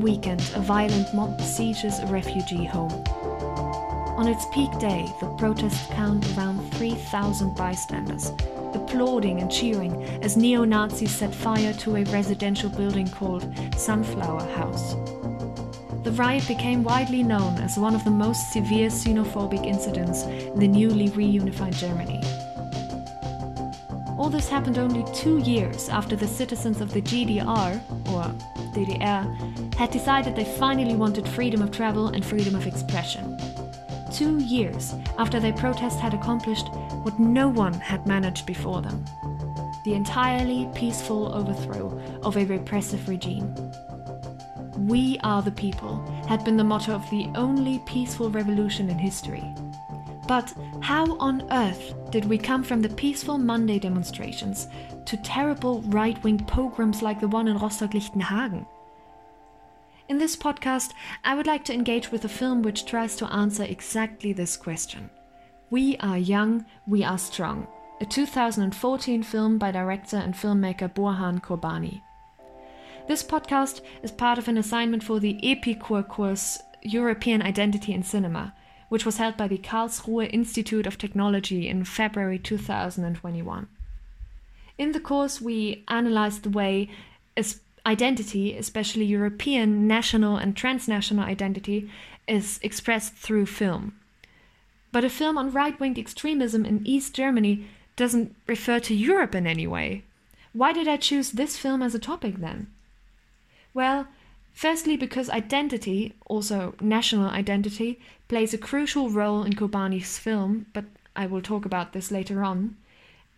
weekend, a violent mob besieges a refugee home. On its peak day, the protests count around 3,000 bystanders, applauding and cheering as neo Nazis set fire to a residential building called Sunflower House. The riot became widely known as one of the most severe xenophobic incidents in the newly reunified Germany. All this happened only two years after the citizens of the GDR, or DDR, had decided they finally wanted freedom of travel and freedom of expression. Two years after their protest had accomplished what no one had managed before them the entirely peaceful overthrow of a repressive regime. We are the people had been the motto of the only peaceful revolution in history. But how on earth did we come from the peaceful Monday demonstrations to terrible right wing pogroms like the one in Rostock Lichtenhagen? In this podcast, I would like to engage with a film which tries to answer exactly this question. We Are Young, We Are Strong, a 2014 film by director and filmmaker Burhan Qurbani. This podcast is part of an assignment for the EPICUR course European Identity in Cinema, which was held by the Karlsruhe Institute of Technology in February 2021. In the course, we analyzed the way identity, especially European, national, and transnational identity, is expressed through film. But a film on right wing extremism in East Germany doesn't refer to Europe in any way. Why did I choose this film as a topic then? Well, firstly, because identity, also national identity, plays a crucial role in Qurbani's film, but I will talk about this later on.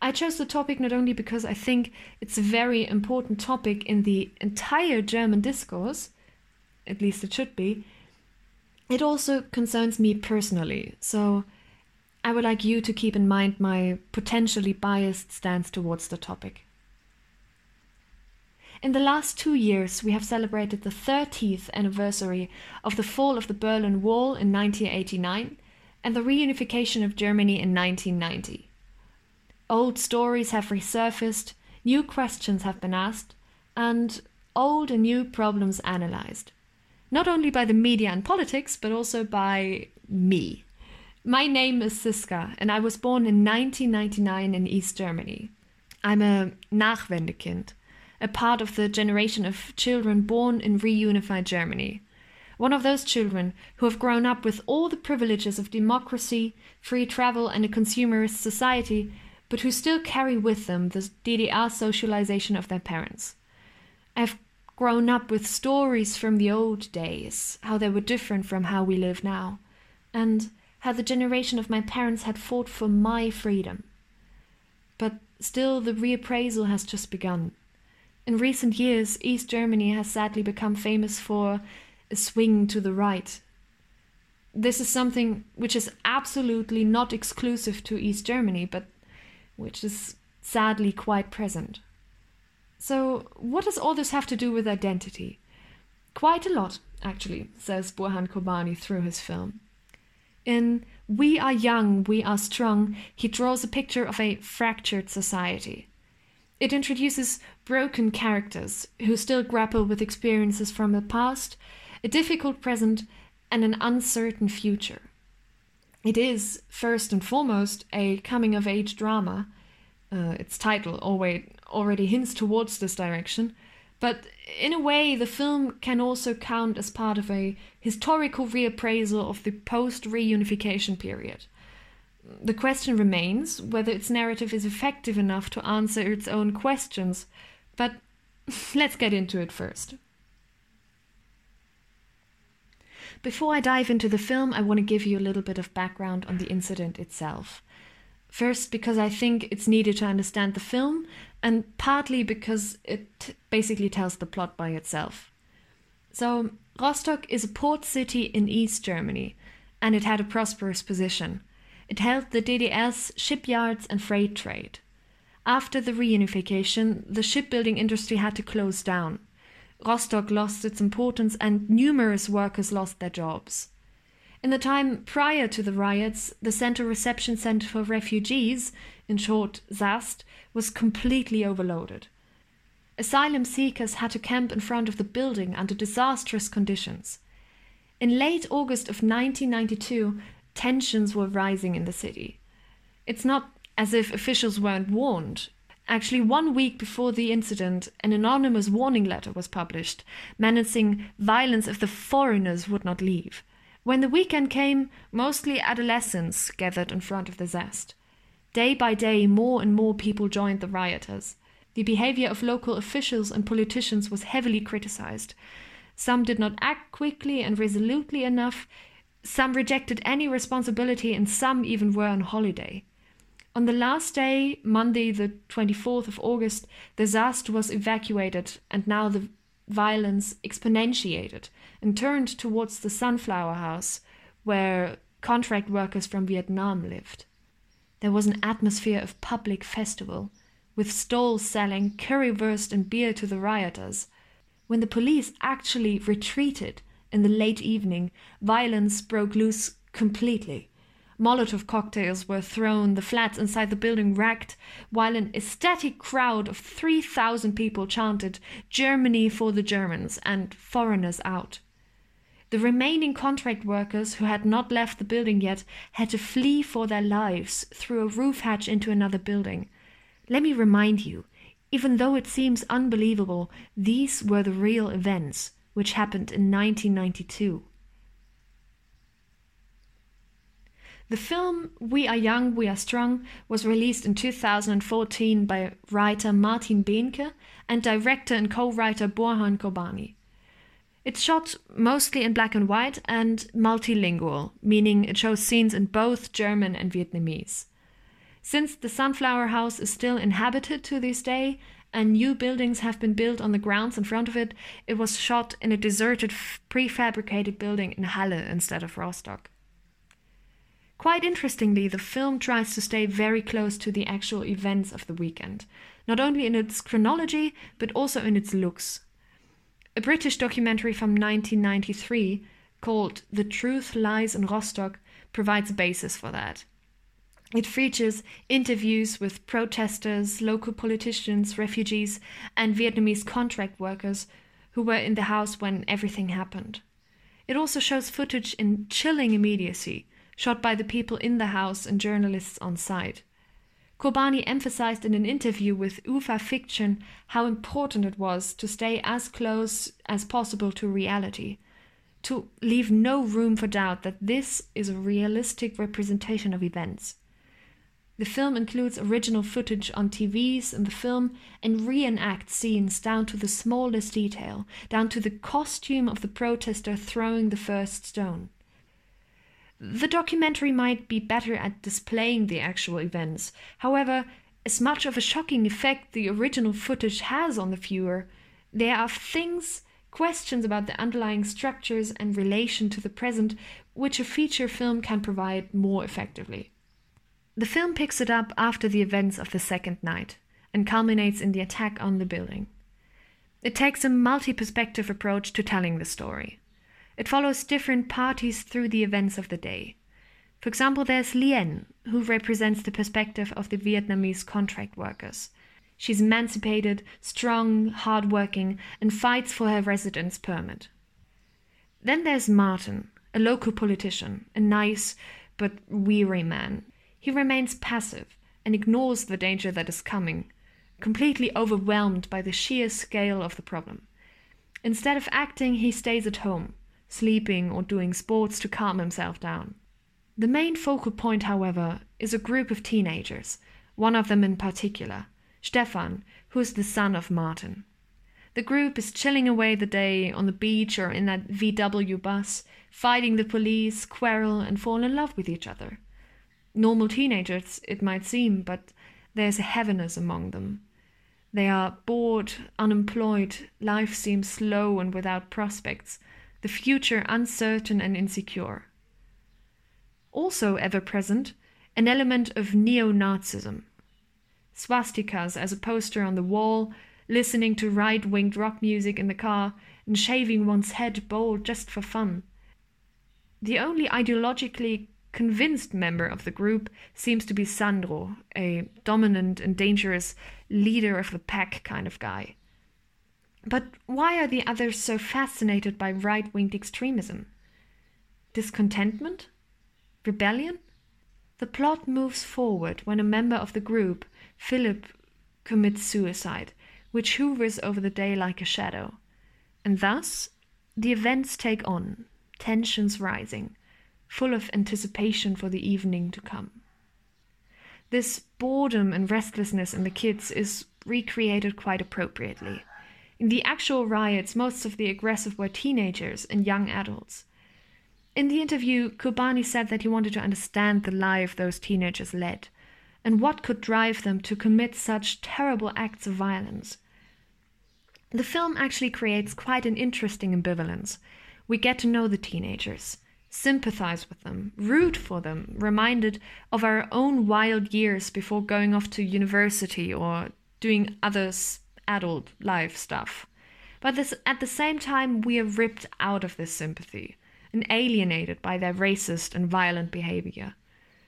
I chose the topic not only because I think it's a very important topic in the entire German discourse, at least it should be, it also concerns me personally, so I would like you to keep in mind my potentially biased stance towards the topic. In the last two years, we have celebrated the 30th anniversary of the fall of the Berlin Wall in 1989 and the reunification of Germany in 1990. Old stories have resurfaced, new questions have been asked, and old and new problems analyzed not only by the media and politics, but also by me. My name is Siska, and I was born in 1999 in East Germany. I'm a Nachwendekind, a part of the generation of children born in reunified Germany. One of those children who have grown up with all the privileges of democracy, free travel, and a consumerist society, but who still carry with them the DDR socialization of their parents. I've grown up with stories from the old days, how they were different from how we live now, and how the generation of my parents had fought for my freedom. But still, the reappraisal has just begun. In recent years, East Germany has sadly become famous for a swing to the right. This is something which is absolutely not exclusive to East Germany, but which is sadly quite present. So, what does all this have to do with identity? Quite a lot, actually, says Burhan Qurbani through his film. In We Are Young, We Are Strong, he draws a picture of a fractured society. It introduces broken characters who still grapple with experiences from the past, a difficult present, and an uncertain future. It is, first and foremost, a coming of age drama. Uh, its title always, already hints towards this direction. But in a way, the film can also count as part of a historical reappraisal of the post reunification period. The question remains whether its narrative is effective enough to answer its own questions, but let's get into it first. Before I dive into the film, I want to give you a little bit of background on the incident itself. First, because I think it's needed to understand the film, and partly because it basically tells the plot by itself. So, Rostock is a port city in East Germany, and it had a prosperous position. It held the DDR's shipyards and freight trade. After the reunification, the shipbuilding industry had to close down. Rostock lost its importance, and numerous workers lost their jobs. In the time prior to the riots, the Central Reception Center for Refugees, in short ZAST, was completely overloaded. Asylum seekers had to camp in front of the building under disastrous conditions. In late August of 1992, tensions were rising in the city. It's not as if officials weren't warned. Actually, one week before the incident, an anonymous warning letter was published, menacing violence if the foreigners would not leave. When the weekend came, mostly adolescents gathered in front of the ZAST. Day by day, more and more people joined the rioters. The behavior of local officials and politicians was heavily criticized. Some did not act quickly and resolutely enough, some rejected any responsibility, and some even were on holiday. On the last day, Monday, the 24th of August, the Zast was evacuated, and now the violence exponentiated and turned towards the Sunflower House, where contract workers from Vietnam lived. There was an atmosphere of public festival, with stalls selling currywurst and beer to the rioters. When the police actually retreated in the late evening, violence broke loose completely. Molotov cocktails were thrown, the flats inside the building wrecked, while an ecstatic crowd of 3,000 people chanted, Germany for the Germans and foreigners out. The remaining contract workers who had not left the building yet had to flee for their lives through a roof hatch into another building. Let me remind you even though it seems unbelievable, these were the real events which happened in 1992. The film We Are Young, We Are Strong was released in 2014 by writer Martin Behnke and director and co writer Burhan Qurbani. It's shot mostly in black and white and multilingual, meaning it shows scenes in both German and Vietnamese. Since the Sunflower House is still inhabited to this day and new buildings have been built on the grounds in front of it, it was shot in a deserted prefabricated building in Halle instead of Rostock. Quite interestingly, the film tries to stay very close to the actual events of the weekend, not only in its chronology, but also in its looks. A British documentary from 1993 called The Truth Lies in Rostock provides a basis for that. It features interviews with protesters, local politicians, refugees, and Vietnamese contract workers who were in the house when everything happened. It also shows footage in chilling immediacy, shot by the people in the house and journalists on site. Qurbani emphasized in an interview with UFA Fiction how important it was to stay as close as possible to reality, to leave no room for doubt that this is a realistic representation of events. The film includes original footage on TVs in the film and reenact scenes down to the smallest detail, down to the costume of the protester throwing the first stone. The documentary might be better at displaying the actual events. However, as much of a shocking effect the original footage has on the viewer, there are things, questions about the underlying structures and relation to the present, which a feature film can provide more effectively. The film picks it up after the events of the second night and culminates in the attack on the building. It takes a multi perspective approach to telling the story. It follows different parties through the events of the day. For example, there's Lien, who represents the perspective of the Vietnamese contract workers. She's emancipated, strong, hardworking, and fights for her residence permit. Then there's Martin, a local politician, a nice but weary man he remains passive and ignores the danger that is coming, completely overwhelmed by the sheer scale of the problem. Instead of acting, he stays at home, sleeping or doing sports to calm himself down. The main focal point, however, is a group of teenagers, one of them in particular, Stefan, who is the son of Martin. The group is chilling away the day on the beach or in that VW bus, fighting the police, quarrel, and fall in love with each other normal teenagers, it might seem, but there's a heaviness among them. They are bored, unemployed, life seems slow and without prospects, the future uncertain and insecure. Also ever present, an element of neo Nazism. Swastikas as a poster on the wall, listening to right winged rock music in the car, and shaving one's head bald just for fun. The only ideologically convinced member of the group seems to be Sandro, a dominant and dangerous leader of the pack kind of guy. But why are the others so fascinated by right winged extremism? Discontentment? Rebellion? The plot moves forward when a member of the group, Philip, commits suicide, which hovers over the day like a shadow. And thus, the events take on, tensions rising, full of anticipation for the evening to come. This boredom and restlessness in the kids is recreated quite appropriately. In the actual riots, most of the aggressive were teenagers and young adults. In the interview, Qurbani said that he wanted to understand the life those teenagers led and what could drive them to commit such terrible acts of violence. The film actually creates quite an interesting ambivalence. We get to know the teenagers, sympathize with them, root for them, reminded of our own wild years before going off to university or doing other adult life stuff. But this, at the same time, we are ripped out of this sympathy and alienated by their racist and violent behavior.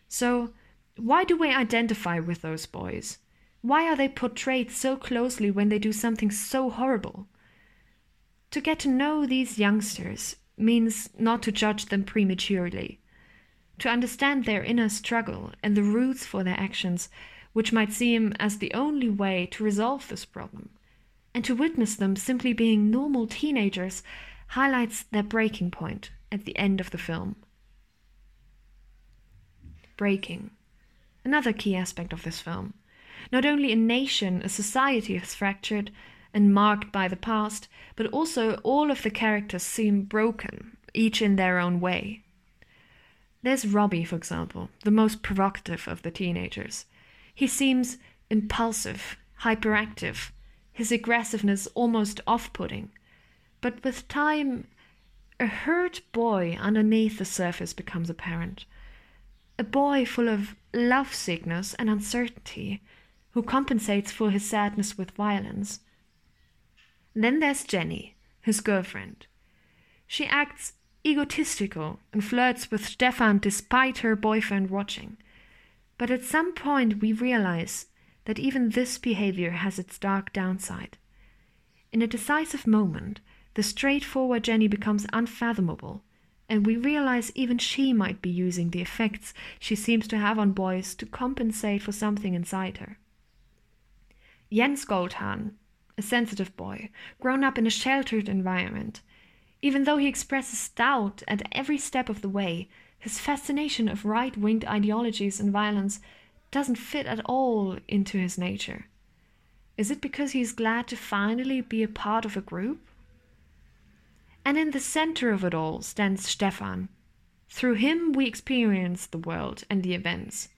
So, why do we identify with those boys? Why are they portrayed so closely when they do something so horrible? To get to know these youngsters means not to judge them prematurely, to understand their inner struggle and the roots for their actions, which might seem as the only way to resolve this problem, and to witness them simply being normal teenagers highlights their breaking point at the end of the film. Breaking. Another key aspect of this film. Not only a nation, a society is fractured and marked by the past, but also all of the characters seem broken, each in their own way. There's Robbie, for example, the most provocative of the teenagers. He seems impulsive, hyperactive, his aggressiveness almost off putting. But with time, a hurt boy underneath the surface becomes apparent. A boy full of love sickness and uncertainty, who compensates for his sadness with violence. Then there's Jenny, his girlfriend. She acts egotistical and flirts with Stefan despite her boyfriend watching. But at some point, we realize that even this behavior has its dark downside. In a decisive moment, the straightforward Jenny becomes unfathomable, and we realize even she might be using the effects she seems to have on boys to compensate for something inside her. Jens Goldhahn, a sensitive boy, grown up in a sheltered environment. Even though he expresses doubt at every step of the way, his fascination of right winged ideologies and violence doesn't fit at all into his nature. Is it because he's glad to finally be a part of a group? And in the center of it all stands Stefan. Through him, we experience the world and the events.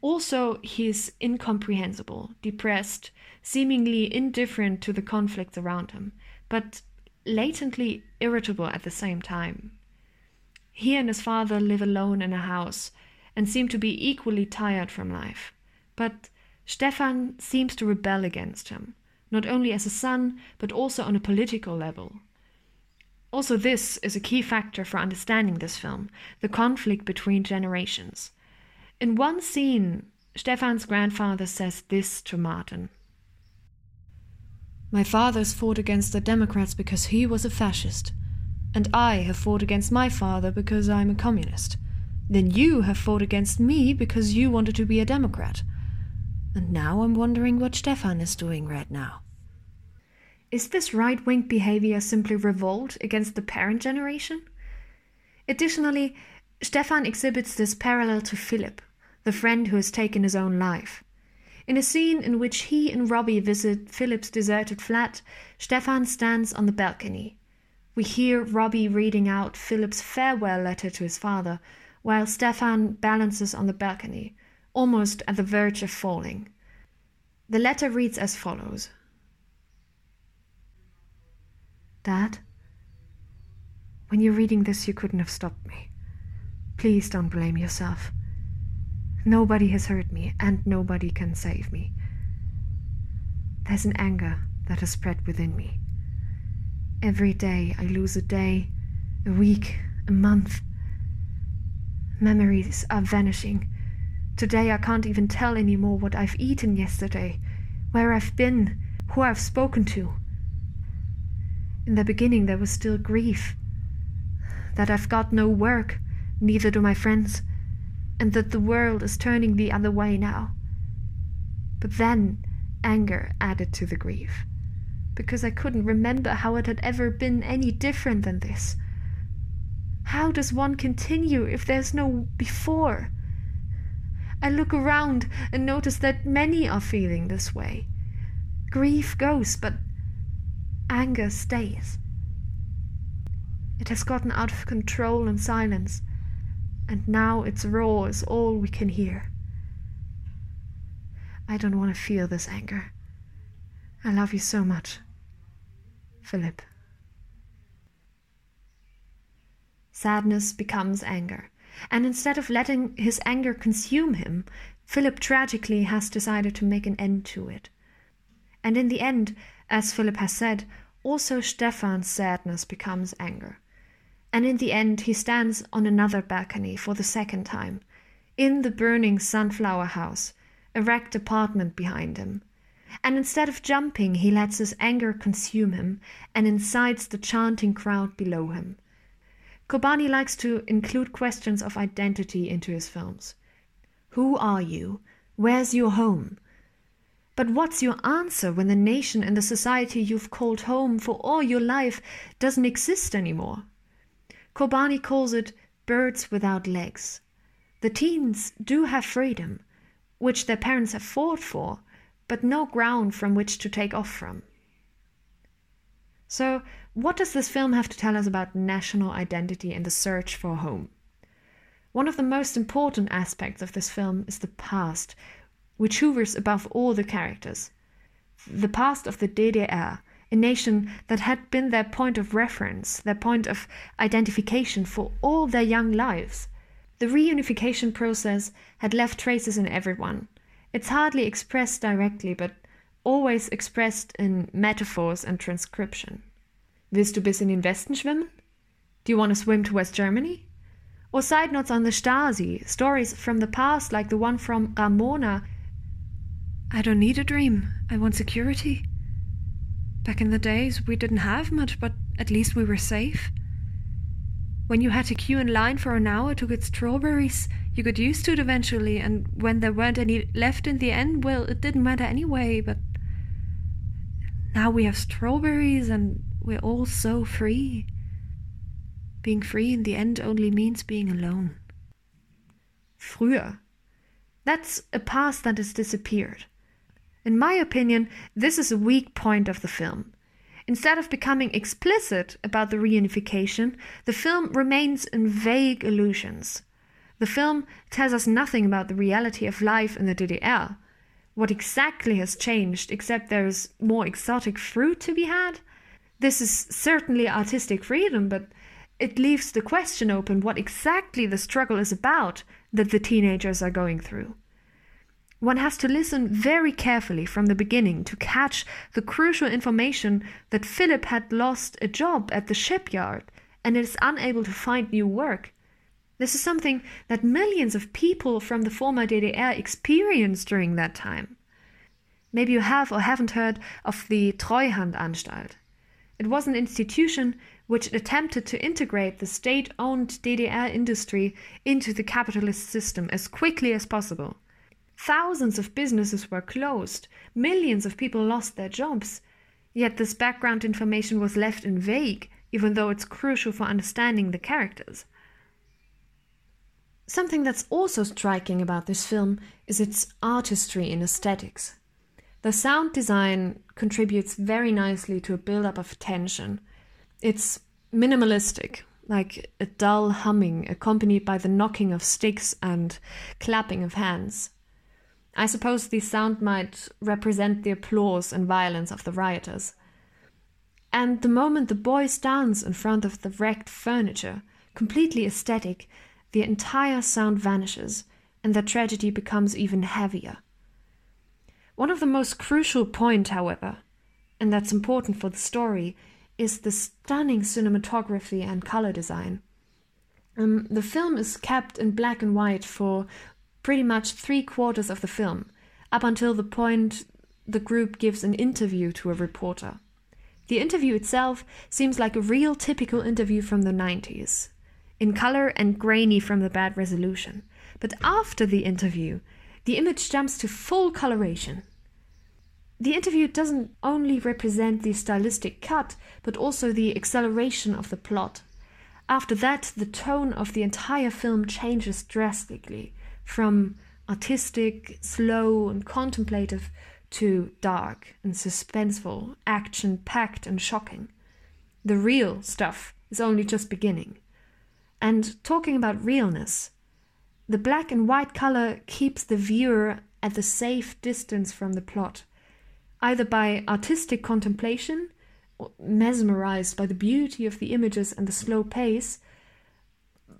Also, he is incomprehensible, depressed, seemingly indifferent to the conflicts around him, but latently irritable at the same time. He and his father live alone in a house and seem to be equally tired from life. But Stefan seems to rebel against him, not only as a son, but also on a political level. Also, this is a key factor for understanding this film the conflict between generations. In one scene, Stefan's grandfather says this to Martin my father's fought against the Democrats because he was a fascist. And I have fought against my father because I'm a communist. Then you have fought against me because you wanted to be a Democrat. And now I'm wondering what Stefan is doing right now. Is this right wing behavior simply revolt against the parent generation? Additionally, Stefan exhibits this parallel to Philip, the friend who has taken his own life. In a scene in which he and Robbie visit Philip's deserted flat, Stefan stands on the balcony. We hear Robbie reading out Philip's farewell letter to his father, while Stefan balances on the balcony, almost at the verge of falling. The letter reads as follows Dad, when you're reading this, you couldn't have stopped me. Please don't blame yourself. Nobody has hurt me, and nobody can save me. There's an anger that has spread within me. Every day I lose a day, a week, a month, Memories are vanishing. Today I can't even tell anymore what I've eaten yesterday, where I've been, who I've spoken to. In the beginning, there was still grief that I've got no work, neither do my friends, and that the world is turning the other way now. But then anger added to the grief, because I couldn't remember how it had ever been any different than this. How does one continue if there's no before? I look around and notice that many are feeling this way. Grief goes, but anger stays. It has gotten out of control in silence, and now its roar is all we can hear. I don't want to feel this anger. I love you so much. Philip. Sadness becomes anger, and instead of letting his anger consume him, Philip tragically has decided to make an end to it. And in the end, as Philip has said, also Stefan's sadness becomes anger. And in the end, he stands on another balcony for the second time, in the burning sunflower house, a wrecked apartment behind him. And instead of jumping, he lets his anger consume him and incites the chanting crowd below him. Qurbani likes to include questions of identity into his films. Who are you? Where's your home? But what's your answer when the nation and the society you've called home for all your life doesn't exist anymore? Qurbani calls it birds without legs. The teens do have freedom, which their parents have fought for, but no ground from which to take off from. So, what does this film have to tell us about national identity and the search for home? One of the most important aspects of this film is the past, which hovers above all the characters. The past of the DDR, a nation that had been their point of reference, their point of identification for all their young lives. The reunification process had left traces in everyone. It's hardly expressed directly, but always expressed in metaphors and transcription. Willst du bis in den Westen schwimmen? Do you want to swim to West Germany? Or side notes on the Stasi, stories from the past like the one from Ramona. I don't need a dream, I want security. Back in the days, we didn't have much, but at least we were safe. When you had to queue in line for an hour to get strawberries, you got used to it eventually, and when there weren't any left in the end, well, it didn't matter anyway, but now we have strawberries and we're all so free. Being free in the end only means being alone. Früher. That's a past that has disappeared. In my opinion, this is a weak point of the film. Instead of becoming explicit about the reunification, the film remains in vague illusions. The film tells us nothing about the reality of life in the DDR. What exactly has changed, except there is more exotic fruit to be had? This is certainly artistic freedom, but it leaves the question open what exactly the struggle is about that the teenagers are going through. One has to listen very carefully from the beginning to catch the crucial information that Philip had lost a job at the shipyard and is unable to find new work. This is something that millions of people from the former DDR experienced during that time. Maybe you have or haven't heard of the Treuhandanstalt. It was an institution which attempted to integrate the state owned DDR industry into the capitalist system as quickly as possible. Thousands of businesses were closed, millions of people lost their jobs. Yet this background information was left in vague, even though it's crucial for understanding the characters. Something that's also striking about this film is its artistry in aesthetics. The sound design contributes very nicely to a build-up of tension. It's minimalistic, like a dull humming accompanied by the knocking of sticks and clapping of hands. I suppose the sound might represent the applause and violence of the rioters. And the moment the boy stands in front of the wrecked furniture, completely aesthetic, the entire sound vanishes and the tragedy becomes even heavier. One of the most crucial points, however, and that's important for the story, is the stunning cinematography and color design. Um, the film is kept in black and white for pretty much three quarters of the film, up until the point the group gives an interview to a reporter. The interview itself seems like a real typical interview from the 90s, in color and grainy from the bad resolution. But after the interview, the image jumps to full coloration. The interview doesn't only represent the stylistic cut, but also the acceleration of the plot. After that, the tone of the entire film changes drastically from artistic, slow, and contemplative to dark and suspenseful, action packed and shocking. The real stuff is only just beginning. And talking about realness, the black and white color keeps the viewer at the safe distance from the plot, either by artistic contemplation, mesmerized by the beauty of the images and the slow pace,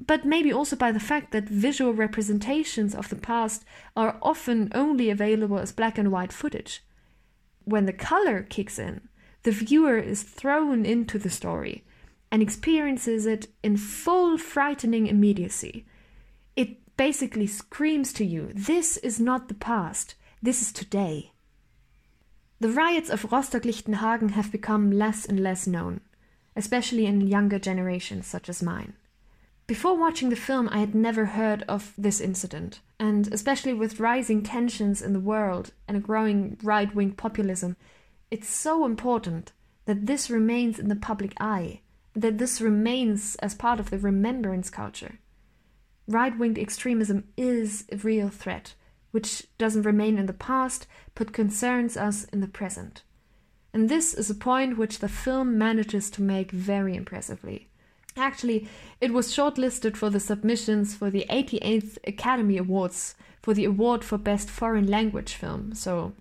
but maybe also by the fact that visual representations of the past are often only available as black and white footage. When the color kicks in, the viewer is thrown into the story and experiences it in full frightening immediacy. It basically screams to you this is not the past, this is today. The riots of Rostock Lichtenhagen have become less and less known, especially in younger generations such as mine. Before watching the film, I had never heard of this incident, and especially with rising tensions in the world and a growing right wing populism, it's so important that this remains in the public eye, that this remains as part of the remembrance culture. Right wing extremism is a real threat, which doesn't remain in the past but concerns us in the present. And this is a point which the film manages to make very impressively. Actually, it was shortlisted for the submissions for the 88th Academy Awards for the award for Best Foreign Language Film, so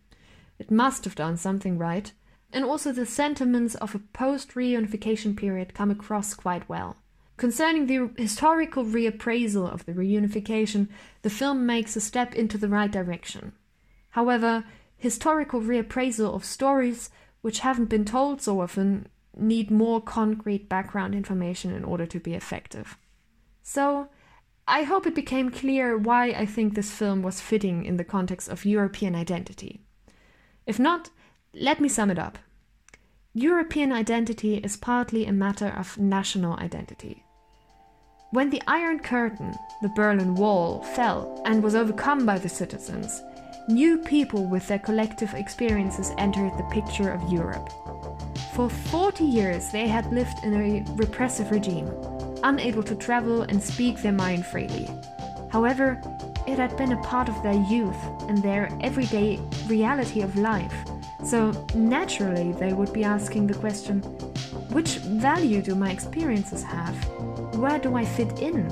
it must have done something right. And also, the sentiments of a post reunification period come across quite well. Concerning the historical reappraisal of the reunification, the film makes a step into the right direction. However, historical reappraisal of stories which haven't been told so often need more concrete background information in order to be effective. So, I hope it became clear why I think this film was fitting in the context of European identity. If not, let me sum it up. European identity is partly a matter of national identity. When the Iron Curtain, the Berlin Wall, fell and was overcome by the citizens, new people with their collective experiences entered the picture of Europe. For 40 years, they had lived in a repressive regime, unable to travel and speak their mind freely. However, it had been a part of their youth and their everyday reality of life, so naturally they would be asking the question which value do my experiences have? Where do I fit in?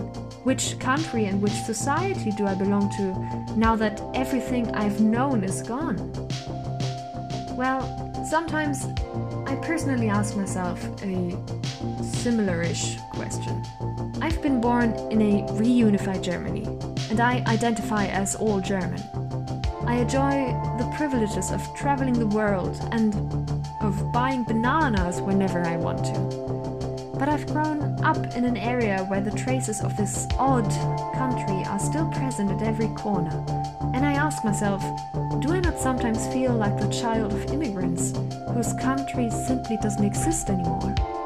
Which country and which society do I belong to now that everything I've known is gone? Well, sometimes I personally ask myself a similar-ish question. I've been born in a reunified Germany, and I identify as all German. I enjoy the privileges of traveling the world and of buying bananas whenever I want to. But I've grown up in an area where the traces of this odd country are still present at every corner. And I ask myself, do I not sometimes feel like the child of immigrants whose country simply doesn't exist anymore?